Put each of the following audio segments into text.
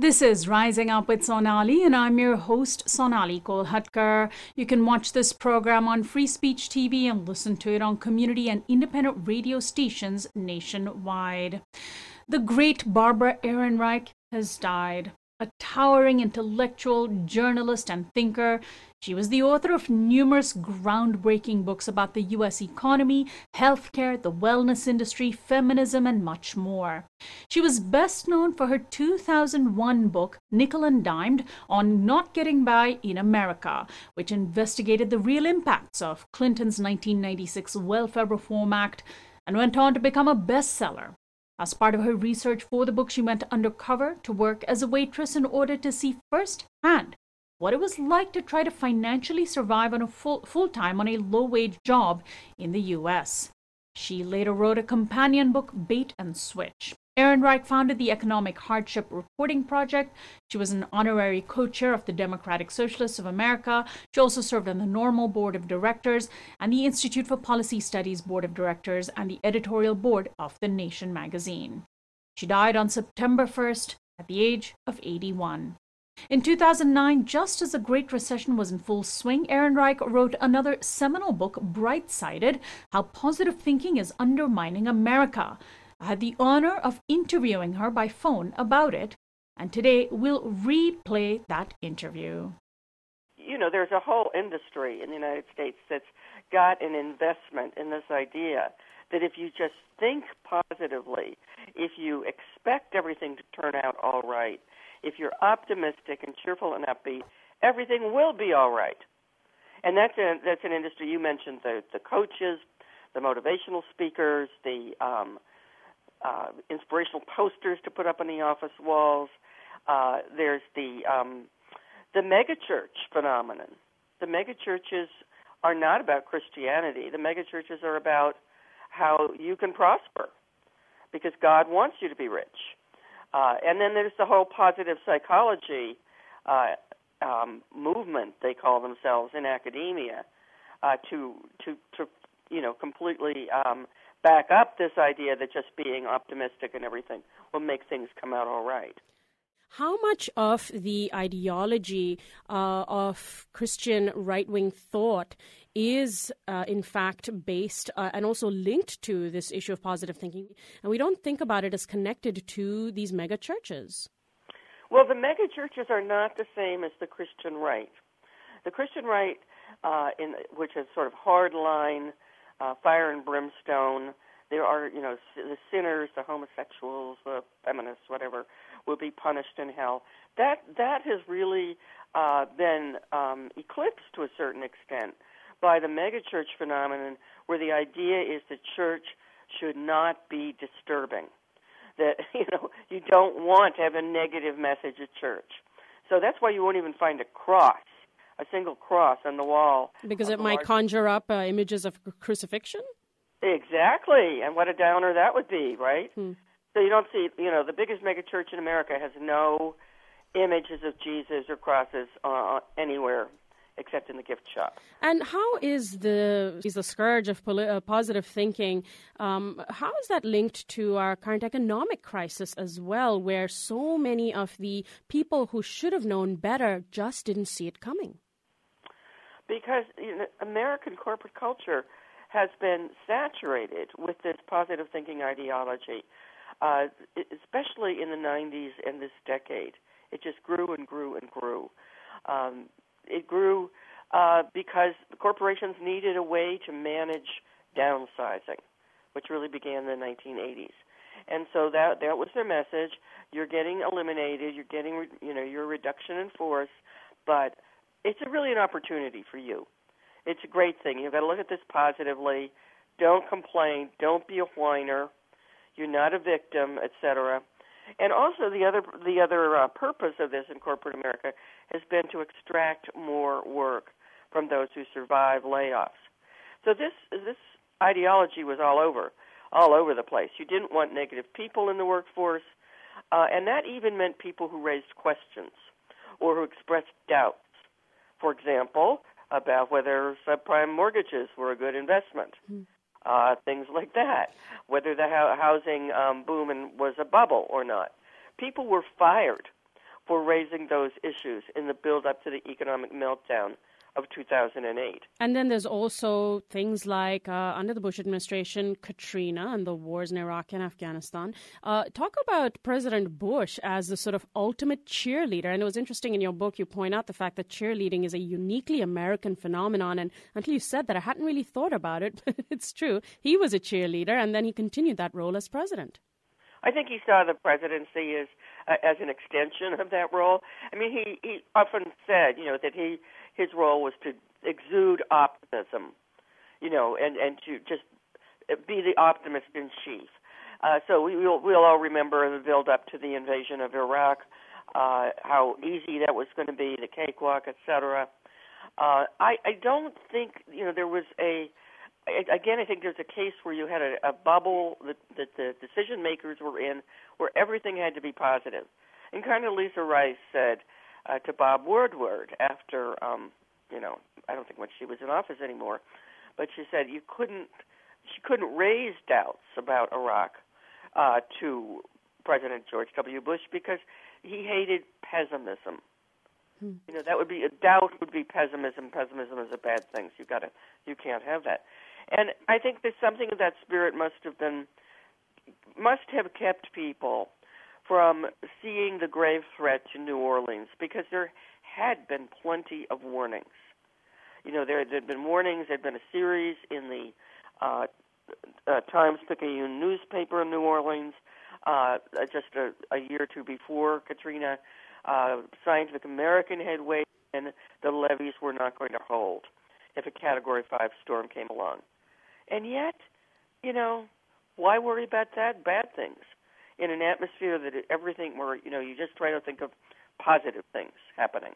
This is Rising Up with Sonali, and I'm your host, Sonali Kolhatkar. You can watch this program on Free Speech TV and listen to it on community and independent radio stations nationwide. The great Barbara Ehrenreich has died a towering intellectual, journalist, and thinker. She was the author of numerous groundbreaking books about the US economy, healthcare, the wellness industry, feminism, and much more. She was best known for her 2001 book, Nickel and Dimed, on Not Getting By in America, which investigated the real impacts of Clinton's 1996 Welfare Reform Act and went on to become a bestseller. As part of her research for the book, she went undercover to work as a waitress in order to see firsthand what it was like to try to financially survive on a full full time on a low wage job in the US. She later wrote a companion book, Bait and Switch. Ehrenreich founded the Economic Hardship Reporting Project. She was an honorary co chair of the Democratic Socialists of America. She also served on the NORML Board of Directors and the Institute for Policy Studies Board of Directors and the editorial board of The Nation magazine. She died on September 1st at the age of 81. In 2009, just as the Great Recession was in full swing, Ehrenreich wrote another seminal book, Bright Sided How Positive Thinking is Undermining America. I had the honor of interviewing her by phone about it, and today we'll replay that interview. You know, there's a whole industry in the United States that's got an investment in this idea that if you just think positively, if you expect everything to turn out all right, if you're optimistic and cheerful and upbeat, everything will be all right. And that's a, that's an industry you mentioned the the coaches, the motivational speakers, the um, uh, inspirational posters to put up on the office walls. Uh, there's the um, the megachurch phenomenon. The megachurches are not about Christianity. The megachurches are about how you can prosper because God wants you to be rich. Uh, and then there's the whole positive psychology uh, um, movement they call themselves in academia uh, to to to you know completely um, back up this idea that just being optimistic and everything will make things come out all right. How much of the ideology uh, of Christian right wing thought is, uh, in fact, based uh, and also linked to this issue of positive thinking? And we don't think about it as connected to these mega churches. Well, the mega churches are not the same as the Christian right. The Christian right, uh, in, which is sort of hardline, uh, fire and brimstone. There are, you know, the sinners, the homosexuals, the feminists, whatever, will be punished in hell. That that has really uh, been um, eclipsed to a certain extent by the megachurch phenomenon, where the idea is the church should not be disturbing. That you know you don't want to have a negative message at church. So that's why you won't even find a cross a single cross on the wall. Because it might large... conjure up uh, images of crucifixion? Exactly. And what a downer that would be, right? Hmm. So you don't see, you know, the biggest megachurch in America has no images of Jesus or crosses uh, anywhere except in the gift shop. And how is the is the scourge of poli- uh, positive thinking? Um, how is that linked to our current economic crisis as well, where so many of the people who should have known better just didn't see it coming? Because you know, American corporate culture has been saturated with this positive thinking ideology, uh, especially in the 90s and this decade. It just grew and grew and grew. Um, it grew uh, because corporations needed a way to manage downsizing, which really began in the 1980s. And so that that was their message. You're getting eliminated. You're getting you know your reduction in force, but it's a really an opportunity for you. It's a great thing. You've got to look at this positively. Don't complain. Don't be a whiner. You're not a victim, etc. And also, the other the other uh, purpose of this in corporate America has been to extract more work from those who survive layoffs. So this this ideology was all over, all over the place. You didn't want negative people in the workforce, uh, and that even meant people who raised questions or who expressed doubts example, about whether subprime mortgages were a good investment, mm. uh, things like that, whether the housing um, boom and was a bubble or not. People were fired for raising those issues in the build up to the economic meltdown of 2008. And then there's also things like uh, under the Bush administration, Katrina and the wars in Iraq and Afghanistan. Uh, talk about President Bush as the sort of ultimate cheerleader. And it was interesting in your book, you point out the fact that cheerleading is a uniquely American phenomenon. And until you said that, I hadn't really thought about it, but it's true. He was a cheerleader, and then he continued that role as president. I think he saw the presidency as uh, as an extension of that role. I mean, he he often said, you know, that he his role was to exude optimism, you know, and and to just be the optimist in chief. Uh, so we, we'll we'll all remember the build up to the invasion of Iraq, uh, how easy that was going to be, the cakewalk, etc. Uh, I I don't think you know there was a again, I think there's a case where you had a, a bubble that, that the decision makers were in, where everything had to be positive. And Condoleezza Rice said uh, to Bob Woodward after, um, you know, I don't think when she was in office anymore, but she said you couldn't, she couldn't raise doubts about Iraq uh, to President George W. Bush because he hated pessimism. Hmm. You know, that would be a doubt would be pessimism. Pessimism is a bad thing. So you got to, you can't have that. And I think that something of that spirit must have been must have kept people from seeing the grave threat to New Orleans because there had been plenty of warnings. You know, there had been warnings. There had been a series in the uh, uh, Times Picayune newspaper in New Orleans uh, just a, a year or two before Katrina. Uh, Scientific American had weighed in the levees were not going to hold if a Category 5 storm came along. And yet, you know, why worry about that bad things in an atmosphere that everything where you know you just try to think of positive things happening.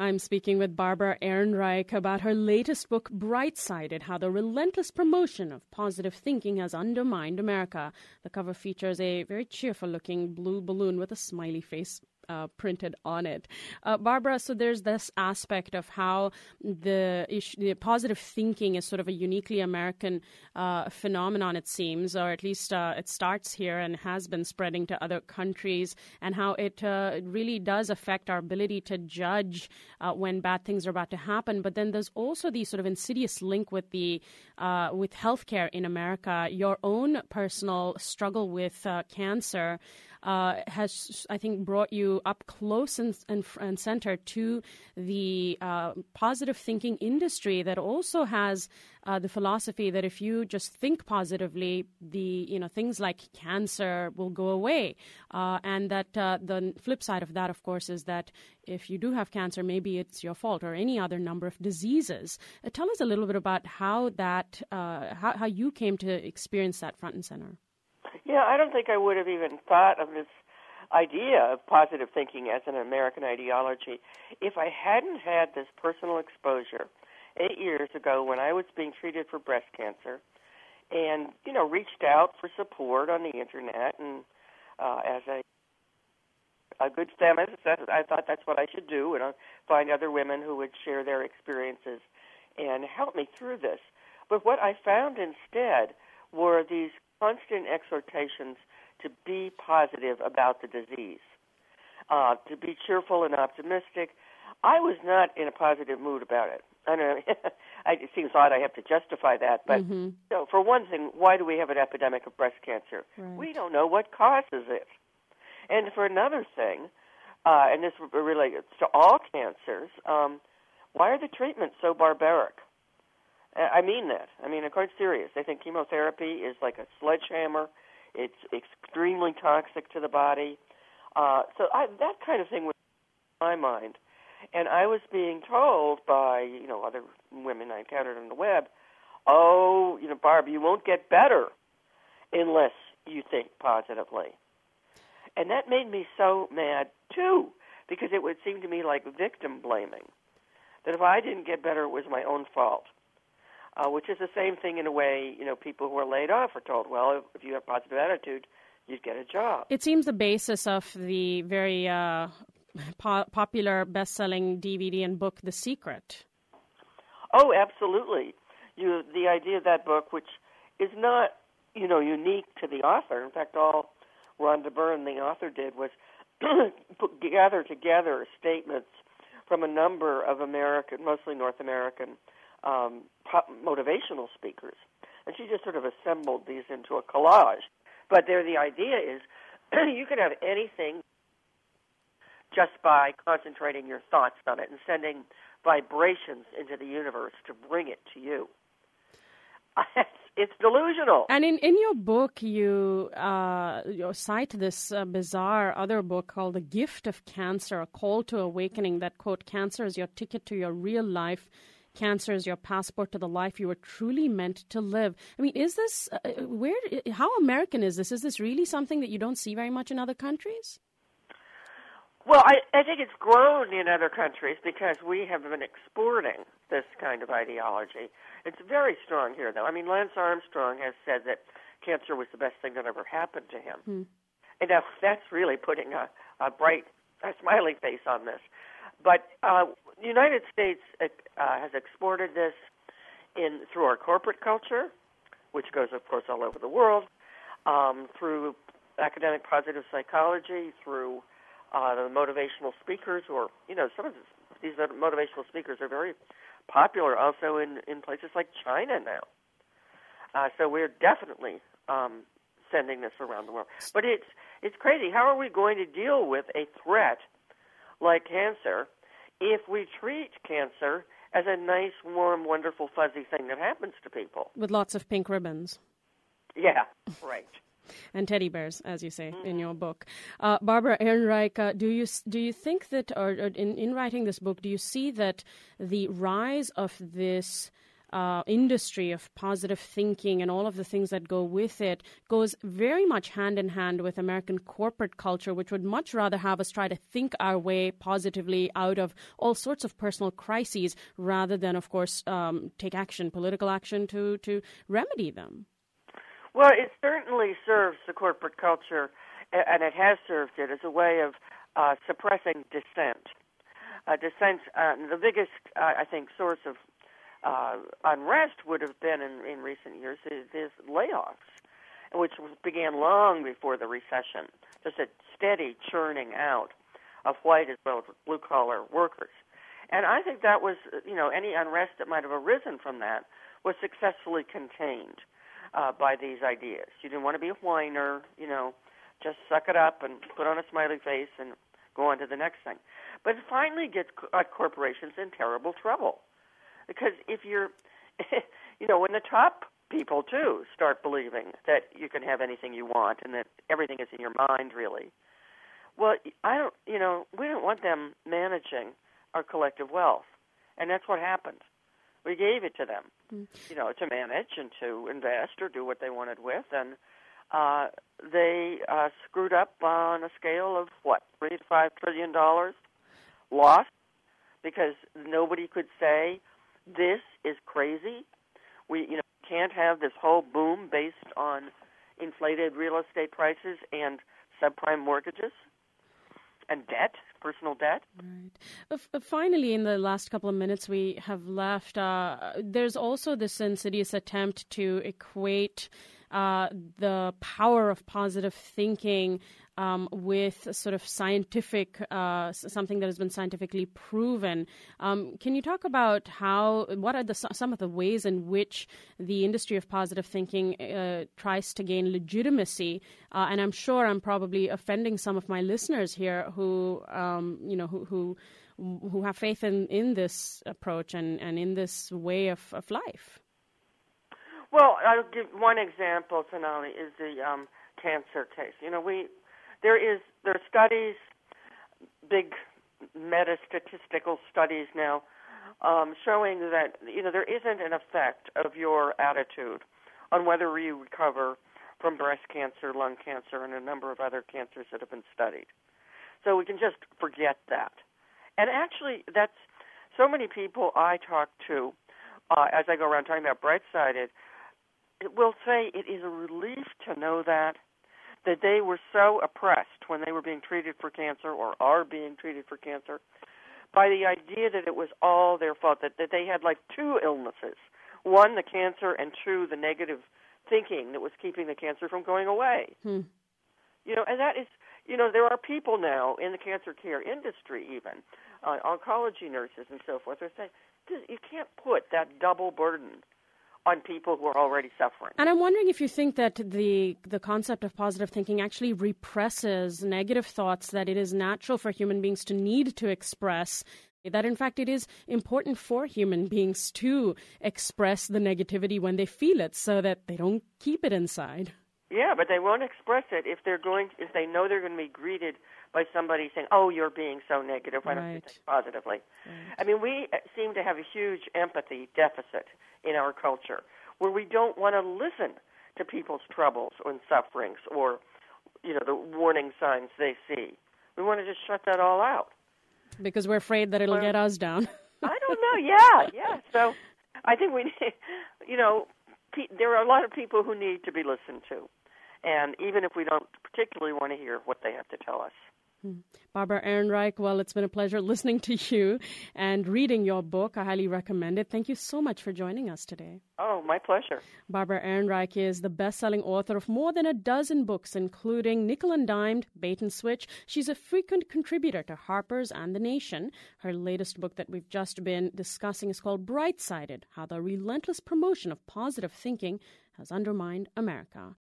I'm speaking with Barbara Ehrenreich about her latest book, Bright Sided How the Relentless Promotion of Positive Thinking Has Undermined America. The cover features a very cheerful looking blue balloon with a smiley face uh, printed on it. Uh, Barbara, so there's this aspect of how the, issue, the positive thinking is sort of a uniquely American uh, phenomenon, it seems, or at least uh, it starts here and has been spreading to other countries, and how it uh, really does affect our ability to judge uh, when bad things are about to happen. But then there's also the sort of insidious link with the with healthcare in America. Your own personal struggle with cancer uh, has, I think, brought you up close and, and, and center to the uh, positive thinking industry that also has uh, the philosophy that if you just think positively, the you know things like cancer will go away, uh, and that uh, the flip side of that, of course, is that if you do have cancer, maybe it's your fault or any other number of diseases. Uh, tell us a little bit about how that how, how you came to experience that front and center. Yeah, I don't think I would have even thought of this idea of positive thinking as an American ideology if I hadn't had this personal exposure eight years ago when I was being treated for breast cancer and, you know, reached out for support on the internet and uh, as a a good feminist, I thought that's what I should do, and I'd find other women who would share their experiences and help me through this. But what I found instead were these constant exhortations to be positive about the disease, uh, to be cheerful and optimistic. I was not in a positive mood about it. I don't know it seems odd I have to justify that, but mm-hmm. know, for one thing, why do we have an epidemic of breast cancer? Right. We don't know what causes it. And for another thing, uh, and this relates to all cancers, um, why are the treatments so barbaric? I mean that. I mean, I'm quite serious. I think chemotherapy is like a sledgehammer. It's extremely toxic to the body. Uh, so I, that kind of thing was in my mind. And I was being told by, you know, other women I encountered on the web, oh, you know, Barb, you won't get better unless you think positively. And that made me so mad, too, because it would seem to me like victim blaming. That if I didn't get better, it was my own fault uh, which is the same thing in a way. You know, people who are laid off are told, well, if, you have a positive attitude, you'd get a job. It seems the basis of the very uh, po- popular best-selling DVD and book, The Secret. Oh, absolutely. You, the idea of that book, which is not, you know, unique to the author. In fact, all Rhonda Byrne, the author, did was gather together statements from a number of American, mostly North American, um, motivational speakers, and she just sort of assembled these into a collage. But there, the idea is you can have anything just by concentrating your thoughts on it and sending vibrations into the universe to bring it to you. it's delusional. And in, in your book, you, uh, you cite this uh, bizarre other book called The Gift of Cancer, A Call to Awakening, that, quote, cancer is your ticket to your real life. Cancer is your passport to the life you were truly meant to live. I mean, is this, uh, where, how American is this? Is this really something that you don't see very much in other countries? Well, I, I think it's grown in other countries because we have been exporting this kind of ideology. It's very strong here, though. I mean, Lance Armstrong has said that cancer was the best thing that ever happened to him. Hmm. And now that's really putting a, a bright, a smiley face on this. But uh, the United States uh, has exported this in through our corporate culture, which goes, of course, all over the world, um, through academic positive psychology, through uh, the motivational speakers, or you know, some of these motivational speakers are very popular also in in places like China now. Uh, so we're definitely um, sending this around the world. But it's it's crazy. How are we going to deal with a threat like cancer if we treat cancer as a nice, warm, wonderful, fuzzy thing that happens to people with lots of pink ribbons? Yeah, right and teddy bears, as you say mm-hmm. in your book. Uh, Barbara Ehrenreich, uh, do you do you think that, or, or, in in writing this book, do you see that the rise of this uh, industry of positive thinking and all of the things that go with it goes very much hand in hand with American corporate culture, which would much rather have us try to think our way positively out of all sorts of personal crises rather than, of course, um, take action, political action to, to remedy them. Well, it certainly serves the corporate culture, and it has served it as a way of uh, suppressing dissent. Uh, dissent, uh, the biggest, uh, I think, source of uh, unrest would have been in, in recent years is, is layoffs, which began long before the recession. Just a steady churning out of white as well as blue collar workers. And I think that was, you know, any unrest that might have arisen from that was successfully contained uh, by these ideas. You didn't want to be a whiner, you know, just suck it up and put on a smiley face and go on to the next thing. But it finally gets uh, corporations in terrible trouble because if you're, you know, when the top people too start believing that you can have anything you want and that everything is in your mind, really. Well, I don't, you know, we don't want them managing our collective wealth, and that's what happened. We gave it to them, mm. you know, to manage and to invest or do what they wanted with, and uh, they uh, screwed up on a scale of what three to five trillion dollars lost because nobody could say this is crazy. We, you know, can't have this whole boom based on inflated real estate prices and subprime mortgages and debt, personal debt. Right. Uh, finally, in the last couple of minutes we have left, uh, there's also this insidious attempt to equate uh, the power of positive thinking um, with sort of scientific, uh, something that has been scientifically proven. Um, can you talk about how, what are the, some of the ways in which the industry of positive thinking uh, tries to gain legitimacy? Uh, and I'm sure I'm probably offending some of my listeners here who, um, you know, who, who who have faith in, in this approach and, and in this way of, of life. Well, I'll give one example, Sonali, is the um, cancer case. You know, we there is there are studies, big meta statistical studies now, um, showing that you know there isn't an effect of your attitude on whether you recover from breast cancer, lung cancer, and a number of other cancers that have been studied. So we can just forget that. And actually, that's so many people I talk to uh, as I go around talking about bright sided will say it is a relief to know that that they were so oppressed when they were being treated for cancer or are being treated for cancer by the idea that it was all their fault, that, that they had like two illnesses one, the cancer, and two, the negative thinking that was keeping the cancer from going away. Hmm. You know, and that is, you know, there are people now in the cancer care industry, even uh, oncology nurses and so forth, are saying you can't put that double burden on people who are already suffering. And I'm wondering if you think that the the concept of positive thinking actually represses negative thoughts that it is natural for human beings to need to express that in fact it is important for human beings to express the negativity when they feel it so that they don't keep it inside. Yeah, but they won't express it if they're going if they know they're going to be greeted by somebody saying, "Oh, you're being so negative. Why don't you think positively?" Right. I mean, we uh, seem to have a huge empathy deficit in our culture where we don't want to listen to people's troubles and sufferings or you know the warning signs they see. We want to just shut that all out because we're afraid that it'll well, get us down. I don't know. Yeah, yeah. So I think we need, you know, pe- there are a lot of people who need to be listened to, and even if we don't particularly want to hear what they have to tell us. Hmm. Barbara Ehrenreich, well, it's been a pleasure listening to you and reading your book. I highly recommend it. Thank you so much for joining us today. Oh, my pleasure. Barbara Ehrenreich is the best selling author of more than a dozen books, including Nickel and Dimed, Bait and Switch. She's a frequent contributor to Harper's and The Nation. Her latest book that we've just been discussing is called Bright Sided How the Relentless Promotion of Positive Thinking Has Undermined America.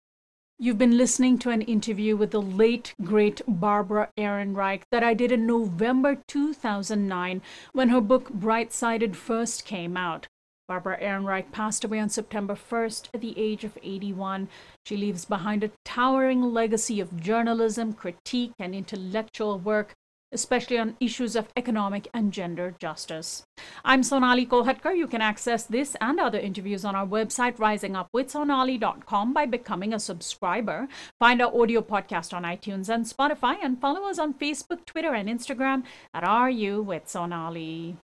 You've been listening to an interview with the late, great Barbara Ehrenreich that I did in November 2009 when her book Bright Sided first came out. Barbara Ehrenreich passed away on September 1st at the age of 81. She leaves behind a towering legacy of journalism, critique, and intellectual work especially on issues of economic and gender justice. I'm Sonali Kolhatkar. You can access this and other interviews on our website, risingupwithsonali.com, by becoming a subscriber. Find our audio podcast on iTunes and Spotify, and follow us on Facebook, Twitter, and Instagram at RU with Sonali.